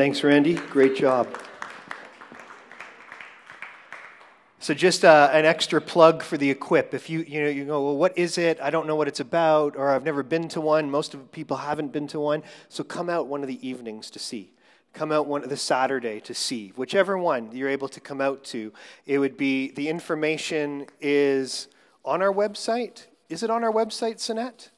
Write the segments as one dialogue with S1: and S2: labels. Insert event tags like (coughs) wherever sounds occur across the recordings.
S1: Thanks, Randy. Great job. So just uh, an extra plug for the Equip. If you you know you go, well, what is it? I don't know what it's about, or I've never been to one. Most of people haven't been to one. So come out one of the evenings to see. Come out one of the Saturday to see. Whichever one you're able to come out to, it would be the information is on our website. Is it on our website, Sinette?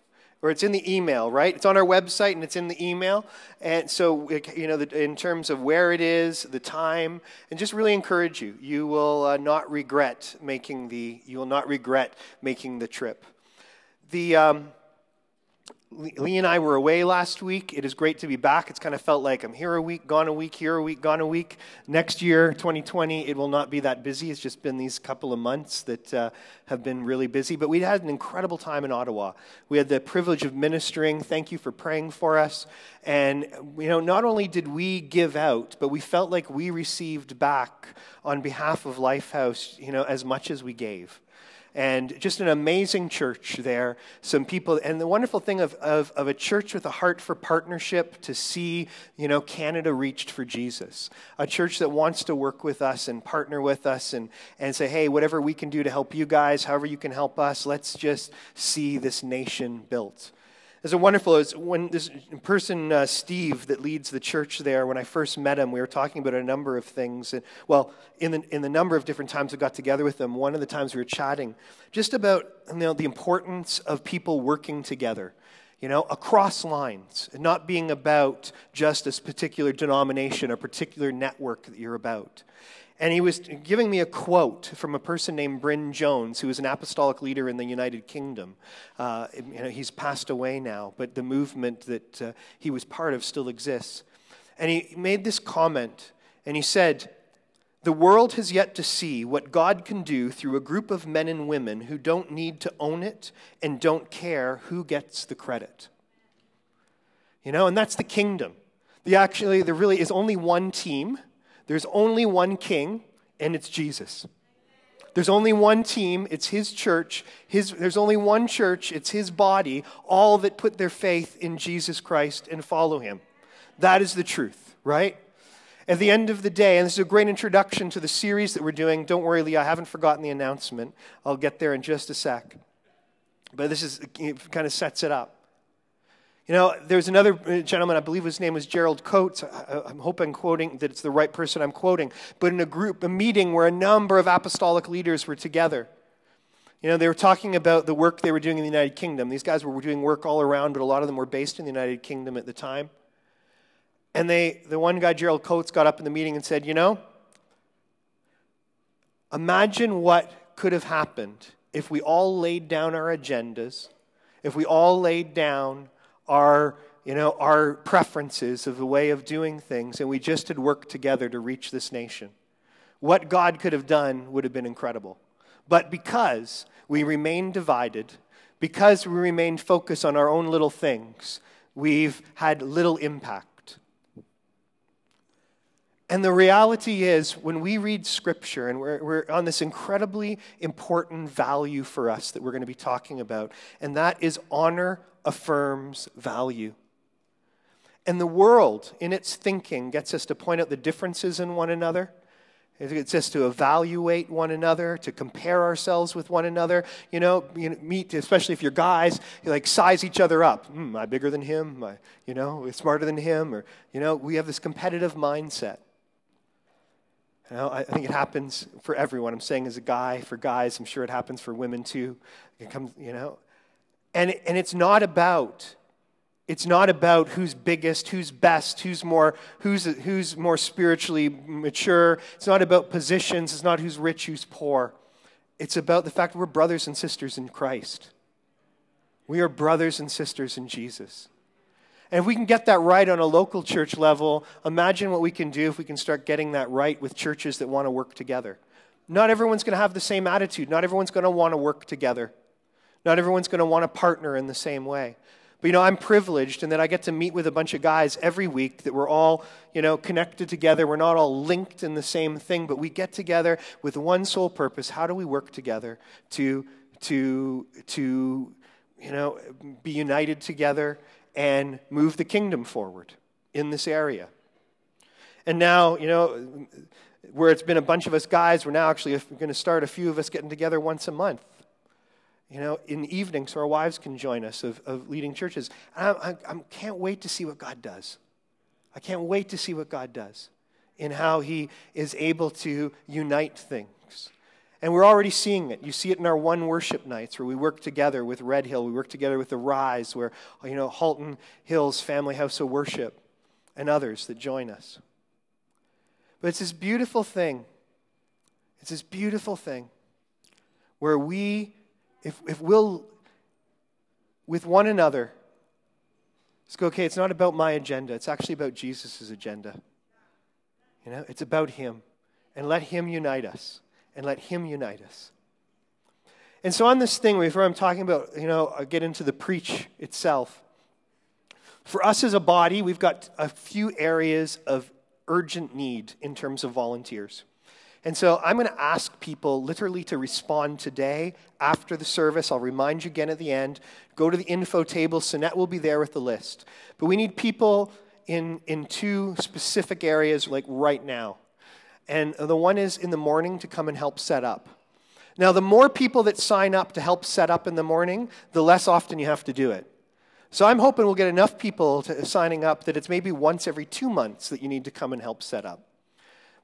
S1: Or it's in the email, right? It's on our website and it's in the email. And so, you know, in terms of where it is, the time, and just really encourage you. You will uh, not regret making the. You will not regret making the trip. The. Um, Lee and I were away last week. It is great to be back. It's kind of felt like I'm here a week, gone a week, here a week, gone a week. Next year, 2020, it will not be that busy. It's just been these couple of months that uh, have been really busy. But we had an incredible time in Ottawa. We had the privilege of ministering. Thank you for praying for us. And, you know, not only did we give out, but we felt like we received back on behalf of Lifehouse, you know, as much as we gave and just an amazing church there. Some people, and the wonderful thing of, of, of, a church with a heart for partnership to see, you know, Canada reached for Jesus. A church that wants to work with us and partner with us and, and say, hey, whatever we can do to help you guys, however you can help us, let's just see this nation built. A wonderful, it's when this person, uh, Steve, that leads the church there, when I first met him, we were talking about a number of things. And, well, in the, in the number of different times I got together with him, one of the times we were chatting just about you know, the importance of people working together, you know, across lines, and not being about just this particular denomination or particular network that you're about. And he was giving me a quote from a person named Bryn Jones, who was an apostolic leader in the United Kingdom. Uh, you know, he's passed away now, but the movement that uh, he was part of still exists. And he made this comment, and he said, The world has yet to see what God can do through a group of men and women who don't need to own it and don't care who gets the credit. You know, and that's the kingdom. The actually, there really is only one team there's only one king, and it's Jesus. There's only one team, it's his church. His, there's only one church, it's his body, all that put their faith in Jesus Christ and follow him. That is the truth, right? At the end of the day, and this is a great introduction to the series that we're doing. Don't worry, Lee, I haven't forgotten the announcement. I'll get there in just a sec. But this is, kind of sets it up. You know, there's another uh, gentleman, I believe his name was Gerald Coates. I, hope I'm quoting that it's the right person I'm quoting. But in a group, a meeting where a number of apostolic leaders were together. You know, they were talking about the work they were doing in the United Kingdom. These guys were doing work all around, but a lot of them were based in the United Kingdom at the time. And they, the one guy, Gerald Coates, got up in the meeting and said, You know, imagine what could have happened if we all laid down our agendas, if we all laid down our, you know, our preferences of the way of doing things, and we just had worked together to reach this nation. What God could have done would have been incredible. But because we remained divided, because we remained focused on our own little things, we've had little impact. And the reality is, when we read Scripture, and we're, we're, on this incredibly important value for us that we're going to be talking about, and that is honor affirms value. And the world, in its thinking, gets us to point out the differences in one another. It gets us to evaluate one another, to compare ourselves with one another. You know, you meet, especially if you're guys, you like size each other up. Mm, am I bigger than him? Am I, you know, smarter than him? Or, you know, we have this competitive mindset. You know, I think it happens for everyone. I'm saying as a guy, for guys, I'm sure it happens for women too. It comes, you know, and, and it's not about it's not about who's biggest, who's best, who's more, who's, who's more spiritually mature. It's not about positions. It's not who's rich, who's poor. It's about the fact we're brothers and sisters in Christ. We are brothers and sisters in Jesus. And if we can get that right on a local church level, imagine what we can do if we can start getting that right with churches that want to work together. Not everyone's going to have the same attitude, not everyone's going to want to work together. Not everyone's going to want to partner in the same way. But you know, I'm privileged in that I get to meet with a bunch of guys every week that we're all, you know, connected together. We're not all linked in the same thing, but we get together with one sole purpose. How do we work together to to to you know, be united together and move the kingdom forward in this area? And now, you know, where it's been a bunch of us guys, we're now actually going to start a few of us getting together once a month. You know, in the evening, so our wives can join us of, of leading churches. I, I, I can't wait to see what God does. I can't wait to see what God does in how He is able to unite things. And we're already seeing it. You see it in our one worship nights where we work together with Red Hill, we work together with the Rise, where, you know, Halton Hills Family House of Worship, and others that join us. But it's this beautiful thing. It's this beautiful thing where we, if, if we'll, with one another, just go, okay, it's not about my agenda. It's actually about Jesus' agenda. You know, it's about Him. And let Him unite us. And let Him unite us. And so on this thing, before I'm talking about, you know, I get into the preach itself. For us as a body, we've got a few areas of urgent need in terms of volunteers. And so I'm going to ask people literally to respond today after the service. I'll remind you again at the end. Go to the info table. Sinette will be there with the list. But we need people in, in two specific areas, like right now. And the one is in the morning to come and help set up. Now, the more people that sign up to help set up in the morning, the less often you have to do it. So I'm hoping we'll get enough people to, signing up that it's maybe once every two months that you need to come and help set up.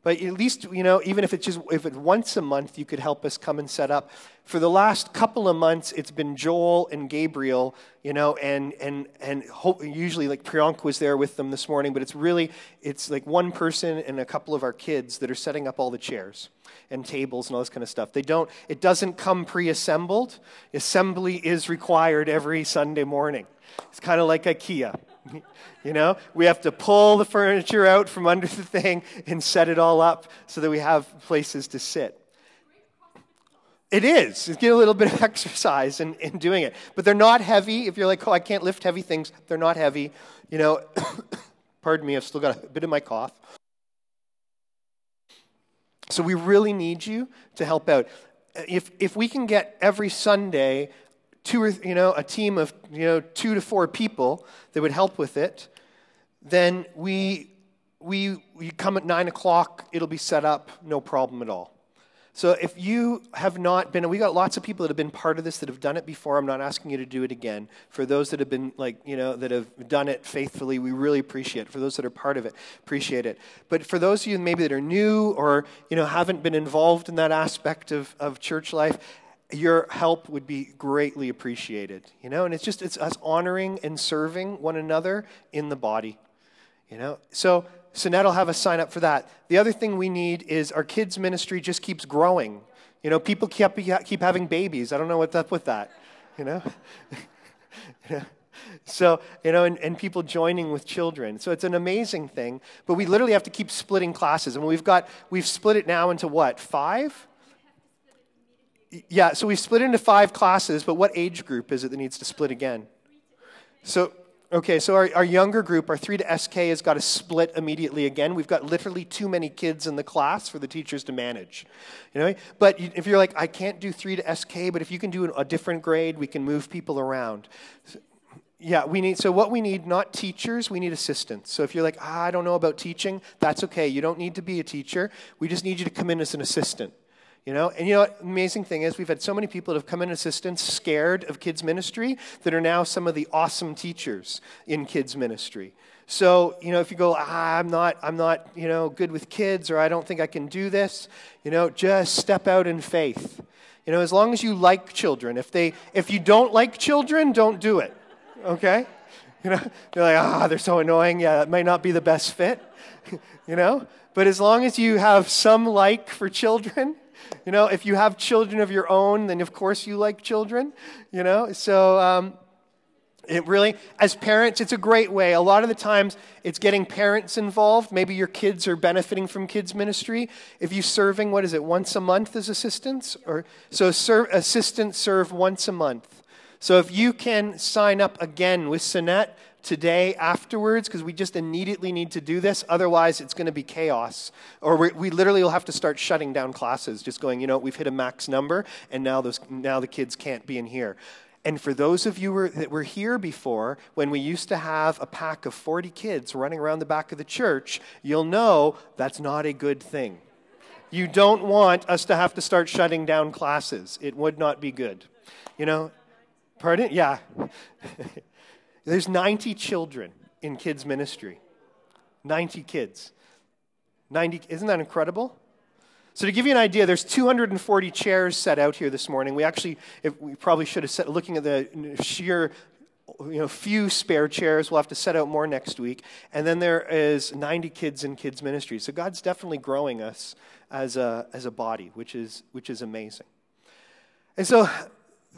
S1: But at least, you know, even if it's just if it's once a month, you could help us come and set up. For the last couple of months, it's been Joel and Gabriel, you know, and and and usually like Priyanka was there with them this morning, but it's really it's like one person and a couple of our kids that are setting up all the chairs and tables and all this kind of stuff. They don't. It doesn't come pre-assembled. Assembly is required every Sunday morning. It's kind of like IKEA. (laughs) you know, we have to pull the furniture out from under the thing and set it all up so that we have places to sit. It is. Get a little bit of (laughs) exercise in, in doing it. But they're not heavy. If you're like, oh, I can't lift heavy things, they're not heavy. You know, (coughs) pardon me, I've still got a bit of my cough. So we really need you to help out. If, if we can get every Sunday two or you know a team of you know two to four people that would help with it then we we we come at nine o'clock it'll be set up no problem at all. So if you have not been we got lots of people that have been part of this that have done it before. I'm not asking you to do it again. For those that have been like you know that have done it faithfully we really appreciate it. For those that are part of it appreciate it. But for those of you maybe that are new or you know haven't been involved in that aspect of, of church life your help would be greatly appreciated you know? And it's just it's us honoring and serving one another in the body you know? So Sinette will have us sign up for that. The other thing we need is our kids ministry just keeps growing you know? People keep, keep having babies. I don't know what's up with that you know? (laughs) So you know and, and people joining with children. So it's an amazing thing but we literally have to keep splitting classes. And we've got we've split it now into what five yeah, so we split into five classes, but what age group is it that needs to split again? So, okay, so our, our younger group, our 3 to SK, has got to split immediately again. We've got literally too many kids in the class for the teachers to manage. You know? But if you're like, I can't do 3 to SK, but if you can do a different grade, we can move people around. Yeah, we need, so what we need, not teachers, we need assistants. So if you're like, ah, I don't know about teaching, that's okay. You don't need to be a teacher. We just need you to come in as an assistant. You know, and you know what? Amazing thing is, we've had so many people that have come in assistants scared of kids ministry that are now some of the awesome teachers in kids ministry. So, you know, if you go, ah, I'm not, I'm not, you know, good with kids, or I don't think I can do this, you know, just step out in faith. You know, as long as you like children. If they, if you don't like children, don't do it. Okay? You know, you're like, ah, they're so annoying. Yeah, that might not be the best fit. (laughs) you know, but as long as you have some like for children, you know, if you have children of your own, then of course you like children, you know? So, um, it really, as parents, it's a great way. A lot of the times, it's getting parents involved. Maybe your kids are benefiting from kids ministry. If you serving, what is it, once a month as assistants, or so serve, assistants serve once a month. So if you can sign up again with Sinette today afterwards because we just immediately need to do this. Otherwise, it's going to be chaos. Or we, literally will have to start shutting down classes, just going, you know, we've hit a max number, and now, those, now the kids can't be in here. And for those of you were, that were here before, when we used to have a pack of 40 kids running around the back of the church, you'll know that's not a good thing. You don't want us to have to start shutting down classes. It would not be good. You know? Pardon? Yeah. (laughs) There's 90 children in kids' ministry. 90 kids. 90, isn't that incredible? So to give you an idea, there's 240 chairs set out here this morning. We actually, we probably should have set, looking at the sheer, you know, few spare chairs. We'll have to set out more next week. And then there is 90 kids in kids ministry. So God's definitely growing us as a, as a body, which is, which is amazing. And so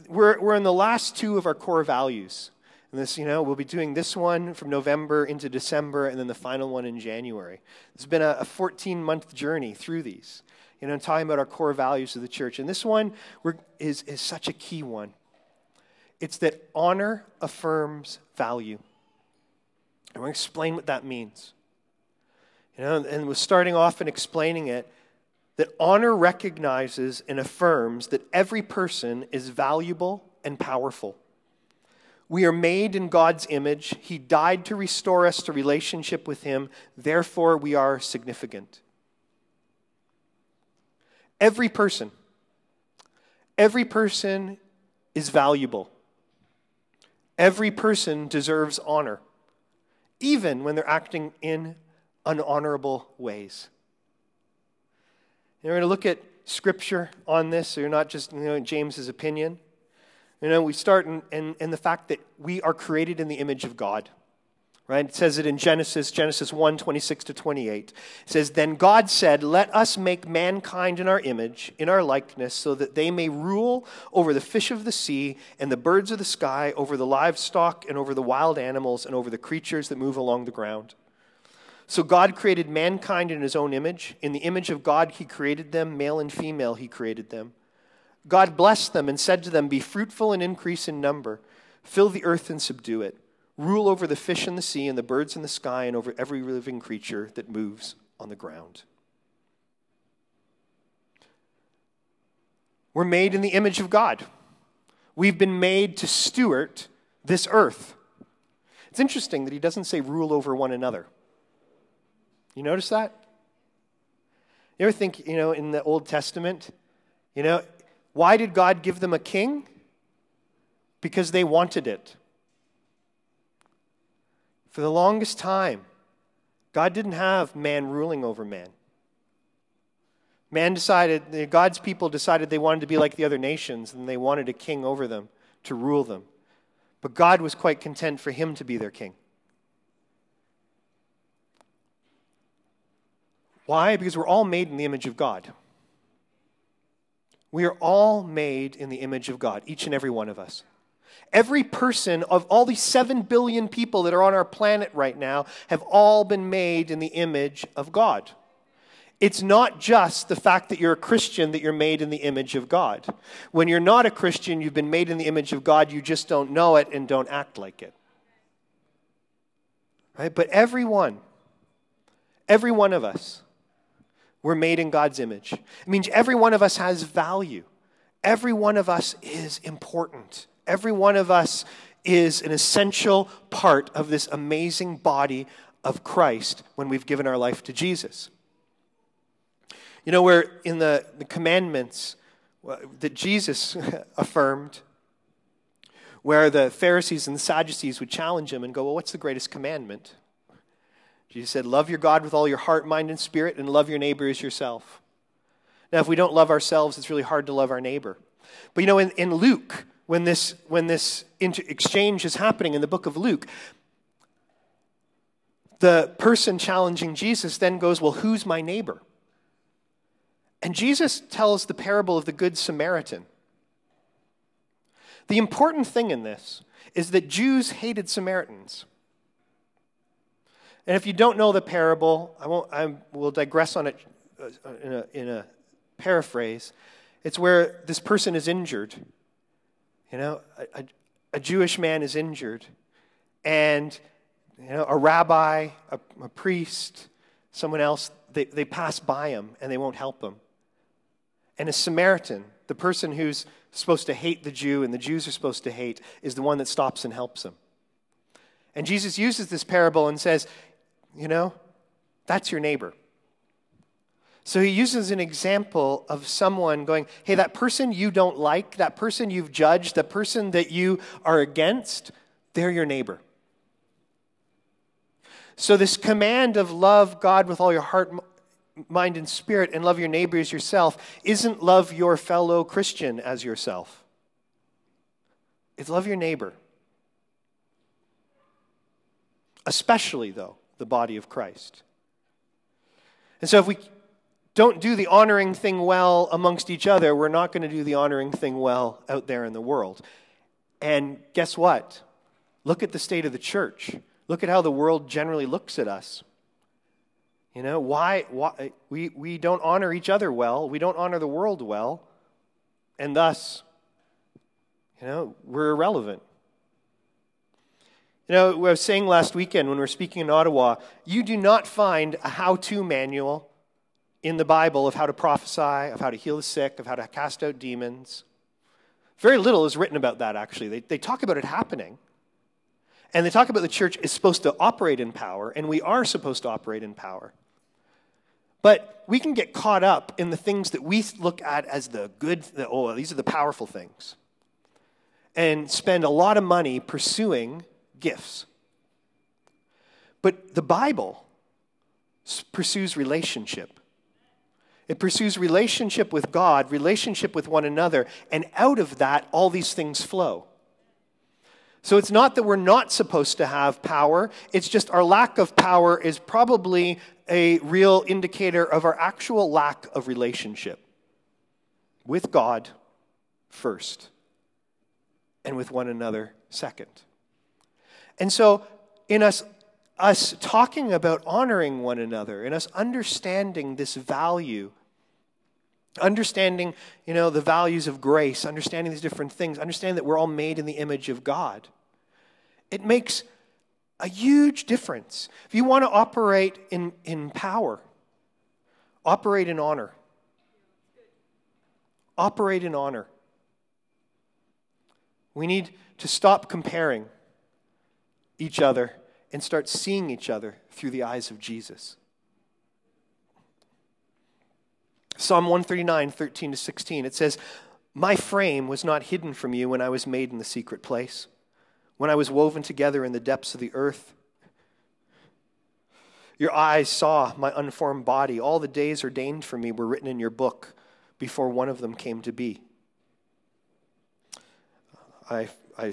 S1: we're, we're in the last two of our core values. And this, you know, we'll be doing this one from November into December and then the final one in January. It's been a 14 month journey through these, you know, talking about our core values of the church. And this one is, is such a key one. It's that honor affirms value. And we're going to explain what that means. You know, and we're starting off and explaining it that honor recognizes and affirms that every person is valuable and powerful. We are made in God's image. He died to restore us to relationship with Him. Therefore, we are significant. Every person, every person is valuable. Every person deserves honor, even when they're acting in unhonorable ways. We're going to look at scripture on this, so you're not just you know, James's opinion. You know, we start in, in, in, the fact that we are created in the image of God. Right? It says it in Genesis, Genesis 1, 26 to 28. It says, Then God said, Let us make mankind in our image, in our likeness, so that they may rule over the fish of the sea and the birds of the sky, over the livestock and over the wild animals and over the creatures that move along the ground. So God created mankind in his own image. In the image of God, he created them, male and female, he created them. God blessed them and said to them, Be fruitful and increase in number, fill the earth and subdue it, rule over the fish in the sea and the birds in the sky, and over every living creature that moves on the ground. We're made in the image of God. We've been made to steward this earth. It's interesting that he doesn't say rule over one another. You notice that? You ever think, you know, in the Old Testament, you know, why did God give them a king? Because they wanted it. For the longest time, God didn't have man ruling over man. Man decided, God's people decided they wanted to be like the other nations and they wanted a king over them to rule them. But God was quite content for him to be their king. Why? Because we're all made in the image of God. We are all made in the image of God, each and every one of us. Every person of all these 7 billion people that are on our planet right now have all been made in the image of God. It's not just the fact that you're a Christian that you're made in the image of God. When you're not a Christian, you've been made in the image of God, you just don't know it and don't act like it. Right? But everyone, every one of us, we're made in God's image. It means every one of us has value. Every one of us is important. Every one of us is an essential part of this amazing body of Christ when we've given our life to Jesus. You know, where in the, the commandments uh, that Jesus (laughs) affirmed, where the Pharisees and the Sadducees would challenge him and go, Well, what's the greatest commandment? Jesus said, Love your God with all your heart, mind, and spirit, and love your neighbor as yourself. Now, if we don't love ourselves, it's really hard to love our neighbor. But you know, in, in Luke, when this, when this inter- exchange is happening in the book of Luke, the person challenging Jesus then goes, Well, who's my neighbor? And Jesus tells the parable of the Good Samaritan. The important thing in this is that Jews hated Samaritans. And if you don't know the parable, I won't, I will digress on it uh, in a, in a paraphrase. It's where this person is injured. You know, a, a Jewish man is injured, and you know, a rabbi, a, a priest, someone else, they, they pass by him and they won't help him. And a Samaritan, the person who's supposed to hate the Jew and the Jews are supposed to hate, is the one that stops and helps him. And Jesus uses this parable and says, you know, that's your neighbor. So he uses an example of someone going, hey, that person you don't like, that person you've judged, the person that you are against, they're your neighbor. So, this command of love God with all your heart, mind, and spirit, and love your neighbor as yourself, isn't love your fellow Christian as yourself. It's love your neighbor. Especially, though, the body of Christ. And so, if we don't do the honoring thing well amongst each other, we're not going to do the honoring thing well out there in the world. And guess what? Look at the state of the church. Look at how the world generally looks at us. You know, why, why we, we don't honor each other well, we don't honor the world well, and thus, you know, we're irrelevant. You know, I was saying last weekend when we were speaking in Ottawa, you do not find a how to manual in the Bible of how to prophesy, of how to heal the sick, of how to cast out demons. Very little is written about that, actually. They, they talk about it happening. And they talk about the church is supposed to operate in power, and we are supposed to operate in power. But we can get caught up in the things that we look at as the good, the, oh, these are the powerful things, and spend a lot of money pursuing gifts. But the Bible pursues relationship. It pursues relationship with God, relationship with one another, and out of that, all these things flow. So it's not that we're not supposed to have power, it's just our lack of power is probably a real indicator of our actual lack of relationship with God first and with one another second. And so, in us, us talking about honoring one another, in us understanding this value, understanding, you know, the values of grace, understanding these different things, understanding that we're all made in the image of God. It makes a huge difference. If you want to operate in, in power, operate in honor. Operate in honor. We need to stop comparing each other and start seeing each other through the eyes of Jesus. Psalm 139, 13 to 16, it says, My frame was not hidden from you when I was made in the secret place, when I was woven together in the depths of the earth. Your eyes saw my unformed body. All the days ordained for me were written in your book before one of them came to be. I, I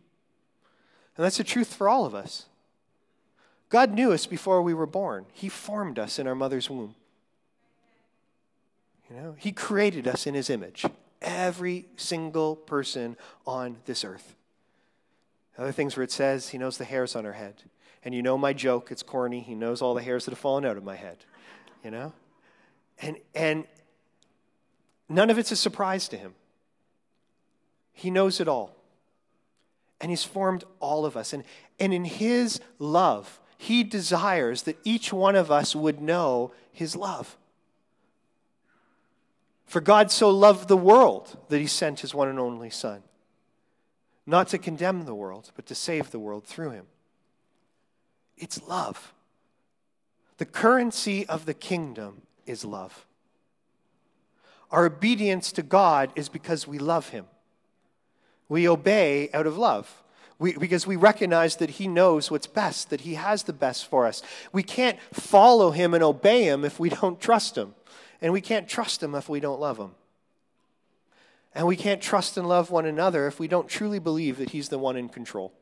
S1: And that's the truth for all of us. God knew us before we were born, He formed us in our mother's womb. You know, He created us in His image, every single person on this earth. Other things where it says He knows the hairs on our head. And you know my joke, it's corny. He knows all the hairs that have fallen out of my head. You know? And, and none of it's a surprise to Him. He knows it all. And He's formed all of us. And, and in His love, He desires that each one of us would know His love. For God so loved the world that he sent his one and only Son, not to condemn the world, but to save the world through him. It's love. The currency of the kingdom is love. Our obedience to God is because we love him. We obey out of love. We, because we recognize that He knows what's best, that He has the best for us. We can't follow Him and obey Him if we don't trust Him. And we can't trust Him if we don't love Him. And we can't trust and love one another if we don't truly believe that He's the one in control.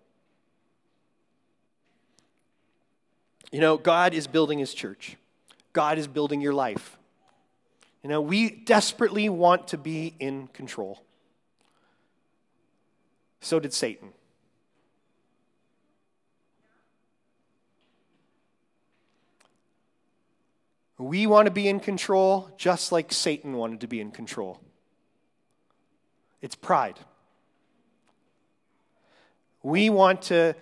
S1: You know, God is building His church, God is building your life. You know, we desperately want to be in control. So did Satan. We want to be in control just like Satan wanted to be in control. It's pride. We want to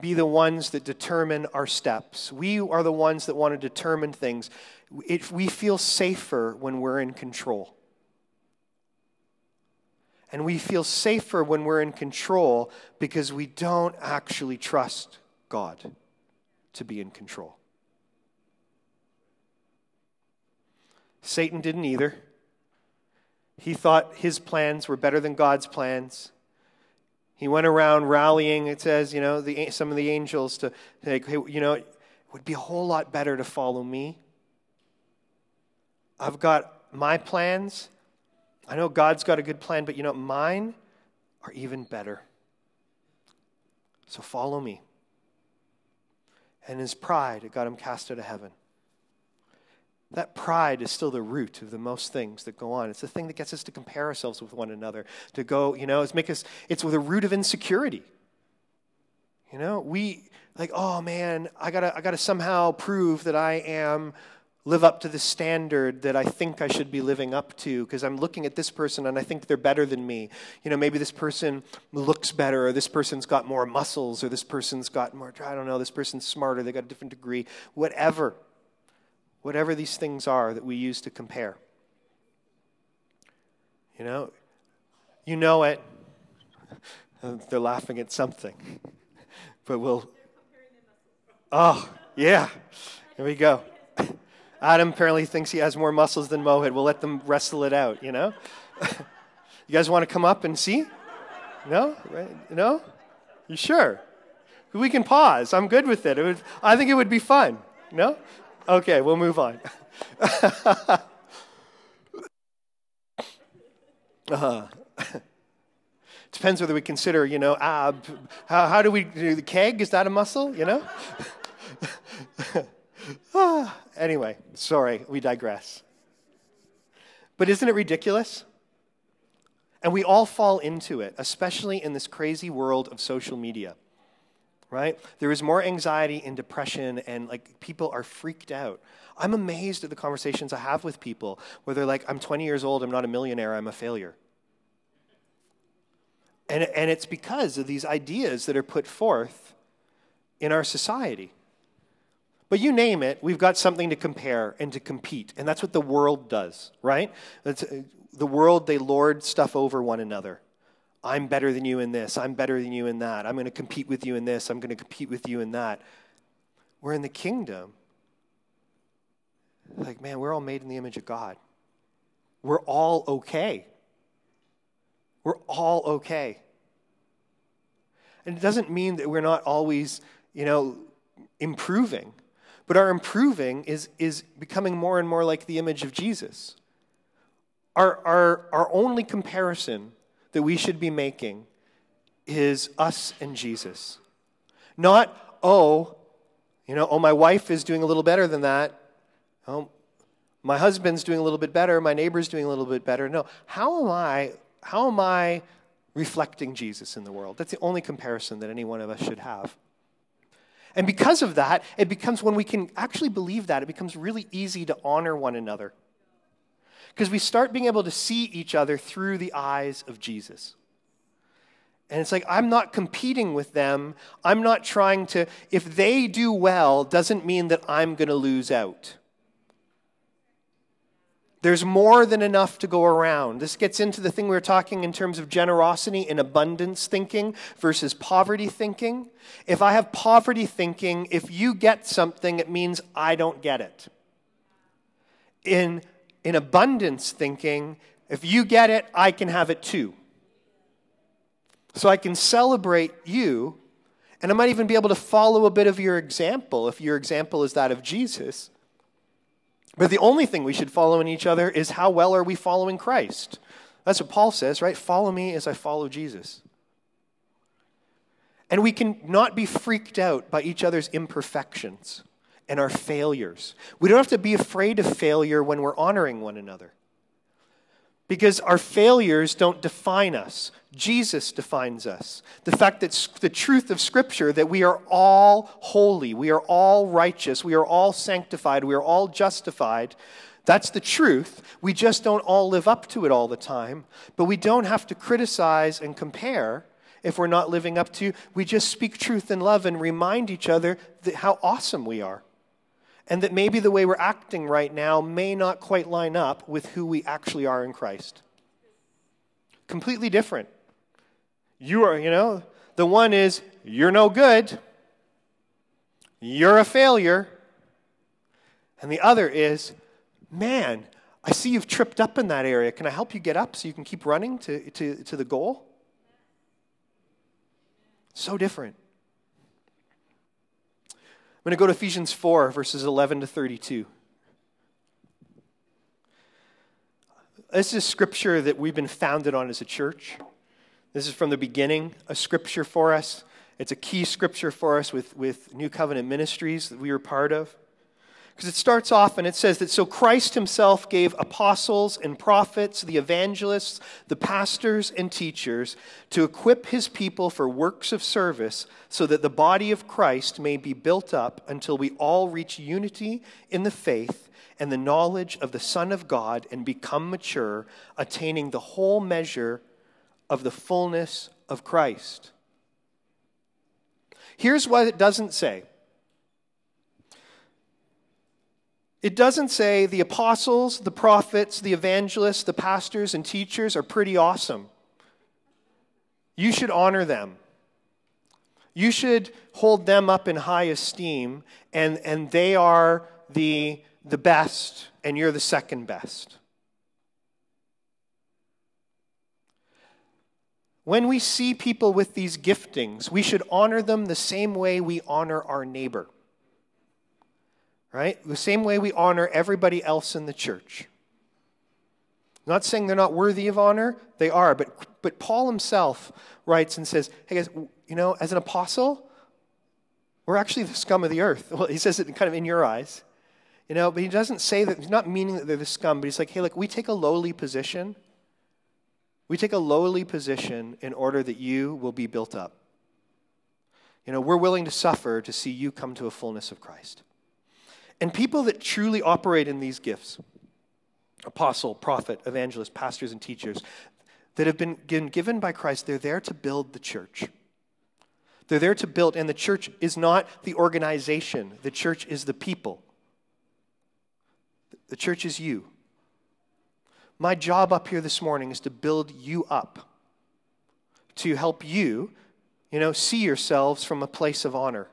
S1: be the ones that determine our steps. We are the ones that want to determine things. It, we feel safer when we're in control. And we feel safer when we're in control because we don't actually trust God to be in control. Satan didn't either. He thought his plans were better than God's plans. He went around rallying, it says, you know, the, some of the angels to, like, hey, you know, it would be a whole lot better to follow me. I've got my plans. I know God's got a good plan, but you know, mine are even better. So follow me. And his pride, it got him cast out of heaven. That pride is still the root of the most things that go on. It's the thing that gets us to compare ourselves with one another, to go, you know, it's make us, it's the root of insecurity. You know, we like, oh man, I gotta, I gotta somehow prove that I am live up to the standard that I think I should be living up to because I'm looking at this person and I think they're better than me. You know, maybe this person looks better or this person's got more muscles or this person's got more, I don't know, this person's smarter, they got a different degree, whatever whatever these things are that we use to compare. You know, you know it. (laughs) They're laughing at something. (laughs) But we'll. Oh, yeah. Here we go. Adam apparently thinks he has more muscles than Mohit. We'll let them wrestle it out, you know? (laughs) you guys want to come up and see? No? No? You sure? We can pause. I'm good with it. it would, I think it would be fun. No? Okay, we'll move on. (laughs) uh-huh. (laughs) depends whether we consider, you know, ab. How, how do we do the keg? Is that a muscle? You know. ah, anyway, sorry, we digress. But isn't it ridiculous? And we all fall into it, especially in this crazy world of social media right? There is more anxiety and depression, and like people are freaked out. I'm amazed at the conversations I have with people where they're like, I'm 20 years old, I'm not a millionaire, I'm a failure. And, and it's because of these ideas that are put forth in our society. But you name it, we've got something to compare and to compete. And that's what the world does, right? It's, uh, the world, they lord stuff over one another. I'm better than you in this. I'm better than you in that. I'm going to compete with you in this. I'm going to compete with you in that. We're in the kingdom. Like, man, we're all made in the image of God. We're all okay. We're all okay. And it doesn't mean that we're not always, you know, improving, but our improving is, is becoming more and more like the image of Jesus. Our, our, our only comparison that we should be making is us and Jesus. Not, oh, you know, oh, my wife is doing a little better than that. Oh, my husband's doing a little bit better. My neighbor's doing a little bit better. No, how am I? How am I reflecting Jesus in the world? That's the only comparison that any one of us should have. And because of that, it becomes when we can actually believe that, it becomes really easy to honor one another because we start being able to see each other through the eyes of Jesus. And it's like, I'm not competing with them. I'm not trying to, if they do well, doesn't mean that I'm going to lose out. There's more than enough to go around. This gets into the thing we were talking in terms of generosity and abundance thinking versus poverty thinking. If I have poverty thinking, if you get something, it means I don't get it. In in abundance thinking, if you get it, I can have it too. So I can celebrate you, and I might even be able to follow a bit of your example if your example is that of Jesus. But the only thing we should follow in each other is how well are we following Christ? That's what Paul says, right? Follow me as I follow Jesus. And we can not be freaked out by each other's imperfections and our failures. We don't have to be afraid of failure when we're honoring one another. Because our failures don't define us. Jesus defines us. The fact that the truth of Scripture, that we are all holy, we are all righteous, we are all sanctified, we are all justified, that's the truth. We just don't all live up to it all the time. But we don't have to criticize and compare if we're not living up to. We just speak truth in love and remind each other how awesome we are. And that maybe the way we're acting right now may not quite line up with who we actually are in Christ. Completely different. You are, you know, the one is, you're no good, you're a failure. And the other is, man, I see you've tripped up in that area. Can I help you get up so you can keep running to, to, to the goal? So different. I'm going to go to Ephesians 4, verses 11 to 32. This is scripture that we've been founded on as a church. This is from the beginning, a scripture for us. It's a key scripture for us with, with New Covenant Ministries that we were part of. Because it starts off and it says that so Christ himself gave apostles and prophets, the evangelists, the pastors and teachers to equip his people for works of service so that the body of Christ may be built up until we all reach unity in the faith and the knowledge of the Son of God and become mature, attaining the whole measure of the fullness of Christ. Here's what it doesn't say. It doesn't say the apostles, the prophets, the evangelists, the pastors, and teachers are pretty awesome. You should honor them. You should hold them up in high esteem, and, and they are the, the best, and you're the second best. When we see people with these giftings, we should honor them the same way we honor our neighbor right? The same way we honor everybody else in the church. Not saying they're not worthy of honor, they are, but, but Paul himself writes and says, hey guys, you know, as an apostle, we're actually the scum of the earth. Well, he says it kind of in your eyes, you know, but he doesn't say that, he's not meaning that they're the scum, but he's like, hey, look, we take a lowly position. We take a lowly position in order that you will be built up. You know, we're willing to suffer to see you come to a fullness of Christ. And people that truly operate in these gifts apostle, prophet, evangelist, pastors, and teachers that have been given by Christ, they're there to build the church. They're there to build, and the church is not the organization, the church is the people. The church is you. My job up here this morning is to build you up, to help you, you know, see yourselves from a place of honor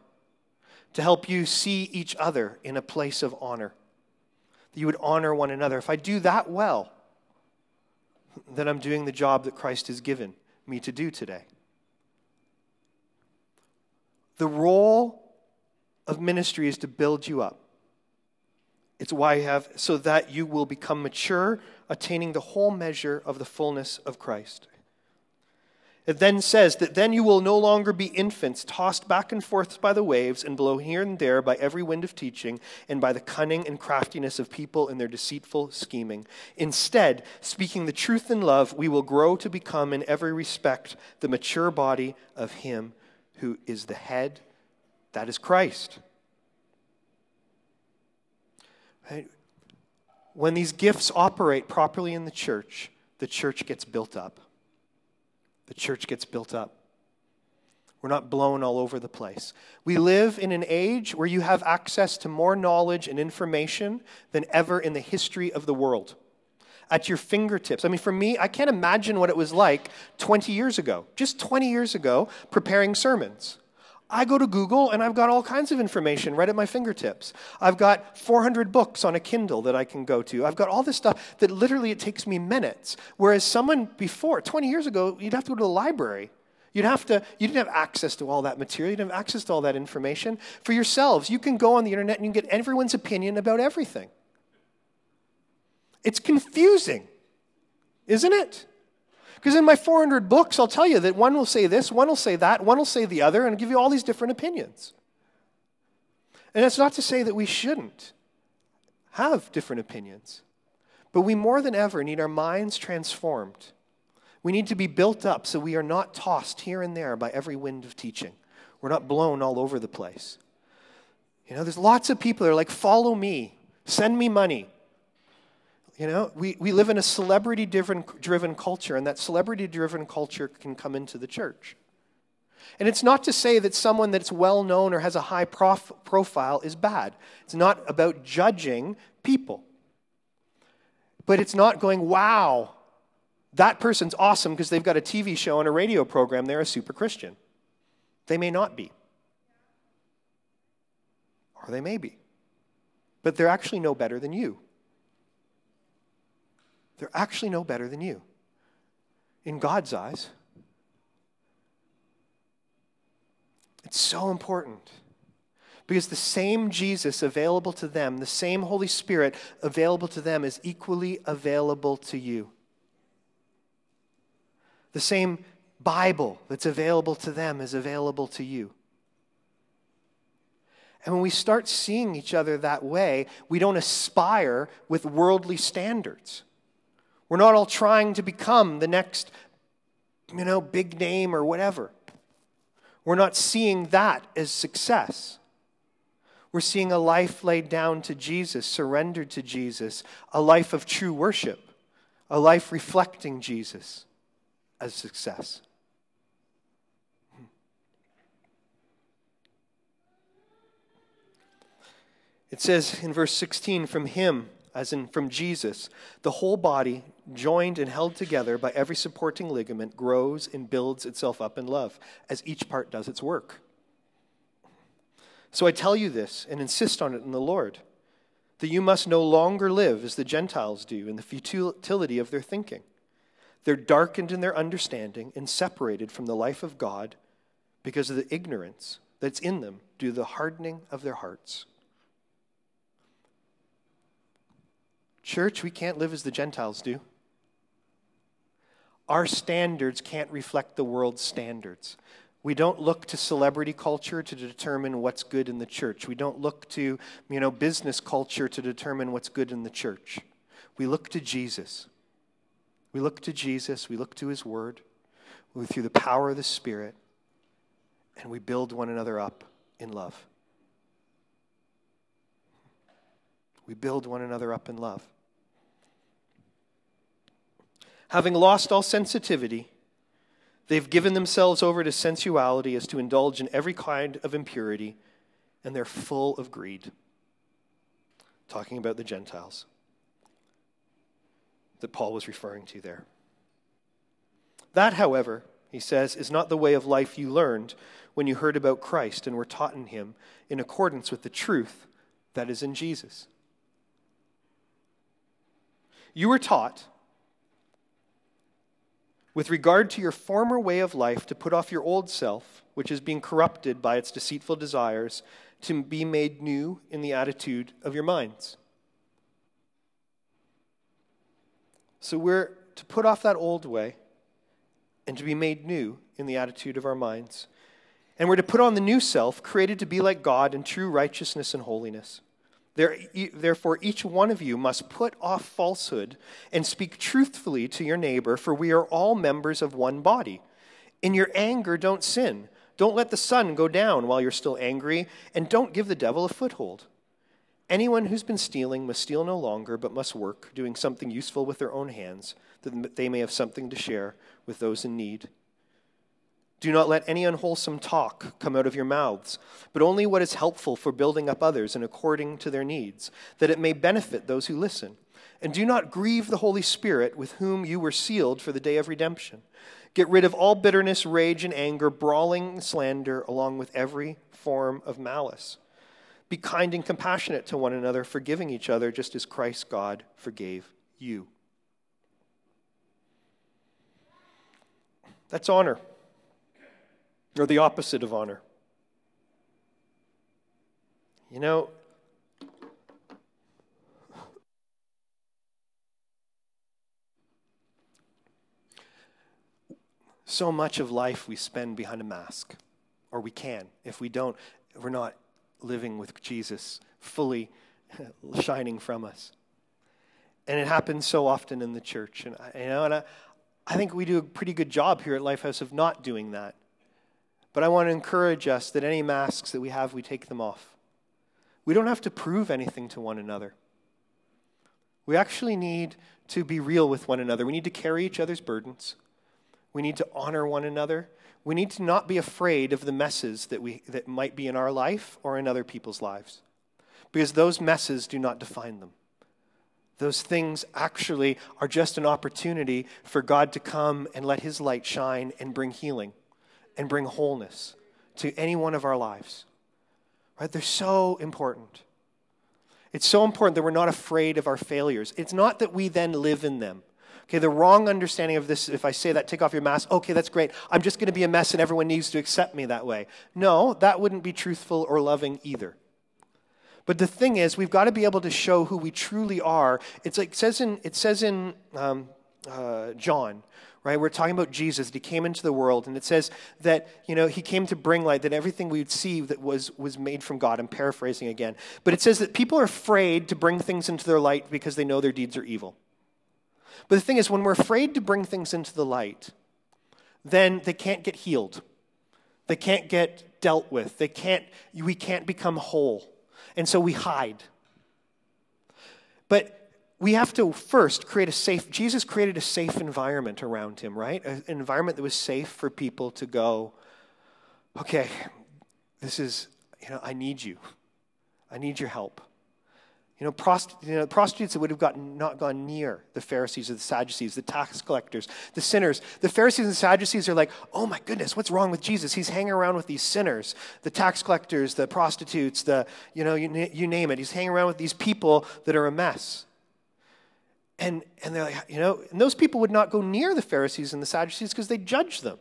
S1: to help you see each other in a place of honor. That you would honor one another. If I do that well, then I'm doing the job that Christ has given me to do today. The role of ministry is to build you up. It's why I have, so that you will become mature, attaining the whole measure of the fullness of Christ. It then says that then you will no longer be infants, tossed back and forth by the waves and blown here and there by every wind of teaching and by the cunning and craftiness of people in their deceitful scheming. Instead, speaking the truth in love, we will grow to become in every respect the mature body of Him who is the head, that is Christ. Right? When these gifts operate properly in the church, the church gets built up the church gets built up. We're not blown all over the place. We live in an age where you have access to more knowledge and information than ever in the history of the world. At your fingertips. I mean, for me, I can't imagine what it was like 20 years ago, just 20 years ago, preparing sermons. I go to Google and I've got all kinds of information right at my fingertips. I've got 400 books on a Kindle that I can go to. I've got all this stuff that literally it takes me minutes. Whereas someone before, 20 years ago, you'd have to go to the library. You'd have to, you didn't have access to all that material. You didn't have access to all that information. For yourselves, you can go on the internet and you can get everyone's opinion about everything. It's confusing, isn't it? Because in my 400 books, I'll tell you that one will say this, one will say that, one will say the other, and give you all these different opinions. And it's not to say that we shouldn't have different opinions. But we more than ever need our minds transformed. We need to be built up so we are not tossed here and there by every wind of teaching. We're not blown all over the place. You know, there's lots of people that are like, follow me, send me money. You know, we, we live in a celebrity driven driven culture, and that celebrity driven culture can come into the church. And it's not to say that someone that's well known or has a high prof- profile is bad. It's not about judging people. But it's not going, wow, that person's awesome because they've got a TV show and a radio program. They're a super Christian. They may not be. Or they may be. But they're actually no better than you. They're actually no better than you. In God's eyes. It's so important. Because the same Jesus available to them, the same Holy Spirit available to them, is equally available to you. The same Bible that's available to them is available to you. And when we start seeing each other that way, we don't aspire with worldly standards. We're not all trying to become the next, you know, big name or whatever. We're not seeing that as success. We're seeing a life laid down to Jesus, surrendered to Jesus, a life of true worship, a life reflecting Jesus as success. It says in verse 16, from him, as in from Jesus, the whole body, joined and held together by every supporting ligament, grows and builds itself up in love, as each part does its work. So I tell you this and insist on it in the Lord that you must no longer live as the Gentiles do in the futility of their thinking. They're darkened in their understanding and separated from the life of God because of the ignorance that's in them due to the hardening of their hearts. Church, we can't live as the Gentiles do. Our standards can't reflect the world's standards. We don't look to celebrity culture to determine what's good in the church. We don't look to, you know, business culture to determine what's good in the church. We look to Jesus. We look to Jesus, we look to his word, we, through the power of the Spirit, and we build one another up in love. We build one another up in love. Having lost all sensitivity, they've given themselves over to sensuality as to indulge in every kind of impurity, and they're full of greed. Talking about the Gentiles that Paul was referring to there. That, however, he says, is not the way of life you learned when you heard about Christ and were taught in him in accordance with the truth that is in Jesus. You were taught with regard to your former way of life, to put off your old self, which is being corrupted by its deceitful desires, to be made new in the attitude of your minds. So we're to put off that old way and to be made new in the attitude of our minds. And we're to put on the new self, created to be like God in true righteousness and holiness. Therefore, each one of you must put off falsehood and speak truthfully to your neighbor, for we are all members of one body. In your anger, don't sin. Don't let the sun go down while you're still angry, and don't give the devil a foothold. Anyone who's been stealing must steal no longer, but must work, doing something useful with their own hands, that they may have something to share with those in need. Do not let any unwholesome talk come out of your mouths, but only what is helpful for building up others and according to their needs, that it may benefit those who listen. And do not grieve the Holy Spirit, with whom you were sealed for the day of redemption. Get rid of all bitterness, rage, and anger, brawling, and slander, along with every form of malice. Be kind and compassionate to one another, forgiving each other, just as Christ God forgave you. That's honor or the opposite of honor. You know, so much of life we spend behind a mask, or we can. If we don't, we're not living with Jesus fully (laughs) shining from us. And it happens so often in the church. And, you know, and I, I think we do a pretty good job here at Lifehouse of not doing that. But I want to encourage us that any masks that we have, we take them off. We don't have to prove anything to one another. We actually need to be real with one another. We need to carry each other's burdens. We need to honor one another. We need to not be afraid of the messes that, we, that might be in our life or in other people's lives, because those messes do not define them. Those things actually are just an opportunity for God to come and let His light shine and bring healing and bring wholeness to any one of our lives. Right? They're so important. It's so important that we're not afraid of our failures. It's not that we then live in them. Okay, the wrong understanding of this, if I say that, take off your mask, okay, that's great. I'm just going to be a mess and everyone needs to accept me that way. No, that wouldn't be truthful or loving either. But the thing is, we've got to be able to show who we truly are. It's like it says in, it says in um, uh, John, right? We're talking about Jesus. That he came into the world, and it says that you know he came to bring light. That everything we would see that was was made from God. I'm paraphrasing again, but it says that people are afraid to bring things into their light because they know their deeds are evil. But the thing is, when we're afraid to bring things into the light, then they can't get healed. They can't get dealt with. They can't. We can't become whole, and so we hide. But we have to first create a safe jesus created a safe environment around him right? An environment that was safe for people to go okay this is you know i need you. I need your help. You know, prost- you know prostitutes that would have gotten, not gone near the pharisees or the sadducees the tax collectors the sinners. The pharisees and sadducees are like oh my goodness what's wrong with jesus? He's hanging around with these sinners the tax collectors the prostitutes the you know you, you name it. He's hanging around with these people that are a mess and, and they're like, you know, and those people would not go near the Pharisees and the Sadducees because they judged them.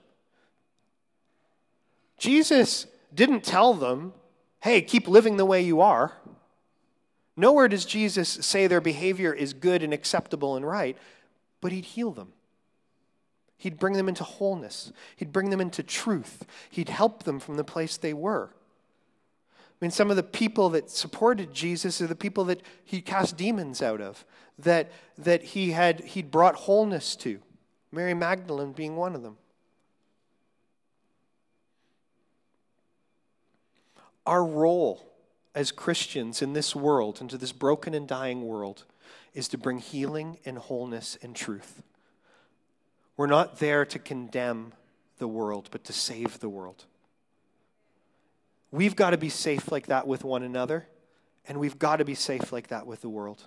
S1: Jesus didn't tell them, hey, keep living the way you are. Nowhere does Jesus say their behavior is good and acceptable and right, but he'd heal them. He'd bring them into wholeness. He'd bring them into truth. He'd help them from the place they were. I mean, some of the people that supported Jesus are the people that he cast demons out of, that, that he had he'd brought wholeness to. Mary Magdalene being one of them. Our role as Christians in this world, into this broken and dying world, is to bring healing and wholeness and truth. We're not there to condemn the world, but to save the world. We've got to be safe like that with one another, and we've got to be safe like that with the world.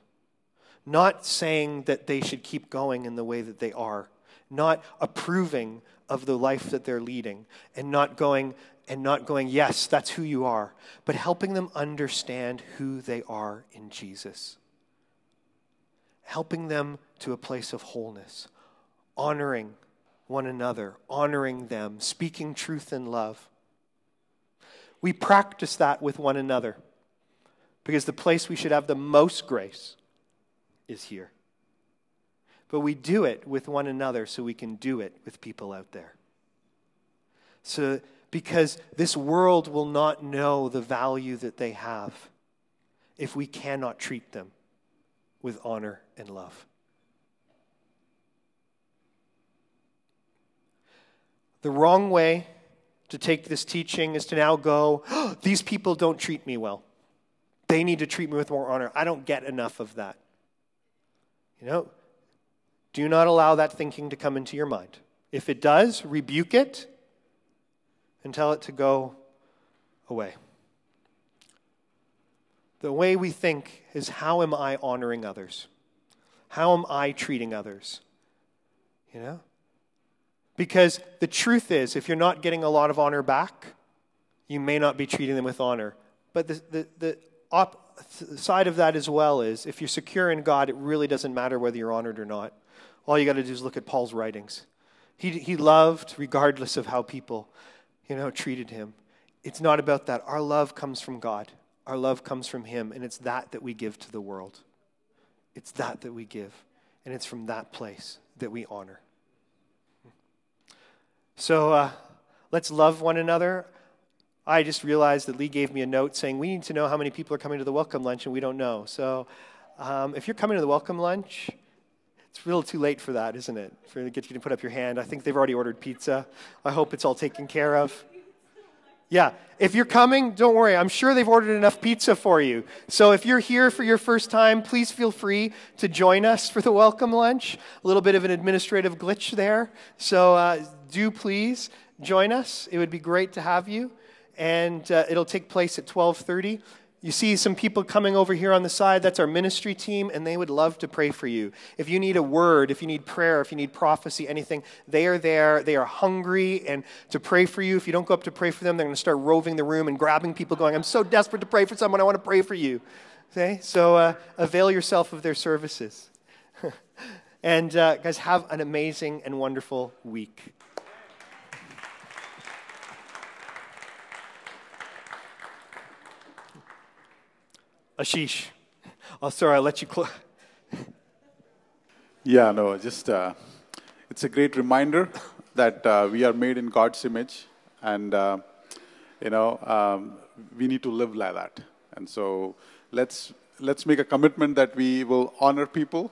S1: Not saying that they should keep going in the way that they are, not approving of the life that they're leading, and not going and not going, yes, that's who you are, but helping them understand who they are in Jesus. Helping them to a place of wholeness, honoring one another, honoring them, speaking truth in love. We practice that with one another because the place we should have the most grace is here. But we do it with one another so we can do it with people out there. So, because this world will not know the value that they have if we cannot treat them with honor and love. The wrong way to take this teaching is to now go, oh, (gasps) these people don't treat me well. They need to treat me with more honor. I don't get enough of that. You know, do not allow that thinking to come into your mind. If it does, rebuke it and tell it to go away. The way we think is how am I honoring others? How am I treating others? You know? Because the truth is, if you're not getting a lot of honor back, you may not be treating them with honor. But the, the, the op- side of that as well is if you're secure in God, it really doesn't matter whether you're honored or not. All you got to do is look at Paul's writings. He, he loved regardless of how people, you know, treated him. It's not about that. Our love comes from God. Our love comes from him, and it's that that we give to the world. It's that that we give, and it's from that place that we honor. So uh, let's love one another. I just realized that Lee gave me a note saying we need to know how many people are coming to the welcome lunch, and we don't know. So Um, if you're coming to the welcome lunch, it's a little too late for that, isn't it? For to get you to put up your hand. I think they've already ordered pizza. I hope it's all taken care of. Yeah, if you're coming, don't worry. I'm sure they've ordered enough pizza for you. So if you're here for your first time, please feel free to join us for the welcome lunch. A little bit of an administrative glitch there. So uh, do please join us. It would be great to have you. And uh, it'll take place at 1230. You see some people coming over here on the side. That's our ministry team, and they would love to pray for you. If you need a word, if you need prayer, if you need prophecy, anything, they are there. They are hungry and to pray for you. If you don't go up to pray for them, they're going to start roving the room and grabbing people, going, I'm so desperate to pray for someone. I want to pray for you. Okay? So uh, avail yourself of their services. (laughs) and uh, guys, have an amazing and wonderful week. Ashish. Oh, sorry, I'll let you close. (laughs)
S2: yeah, no, just uh, it's a great reminder that uh, we are made in God's image, and uh, you know um, we need to live like that. And so let's let's make a commitment that we will honor people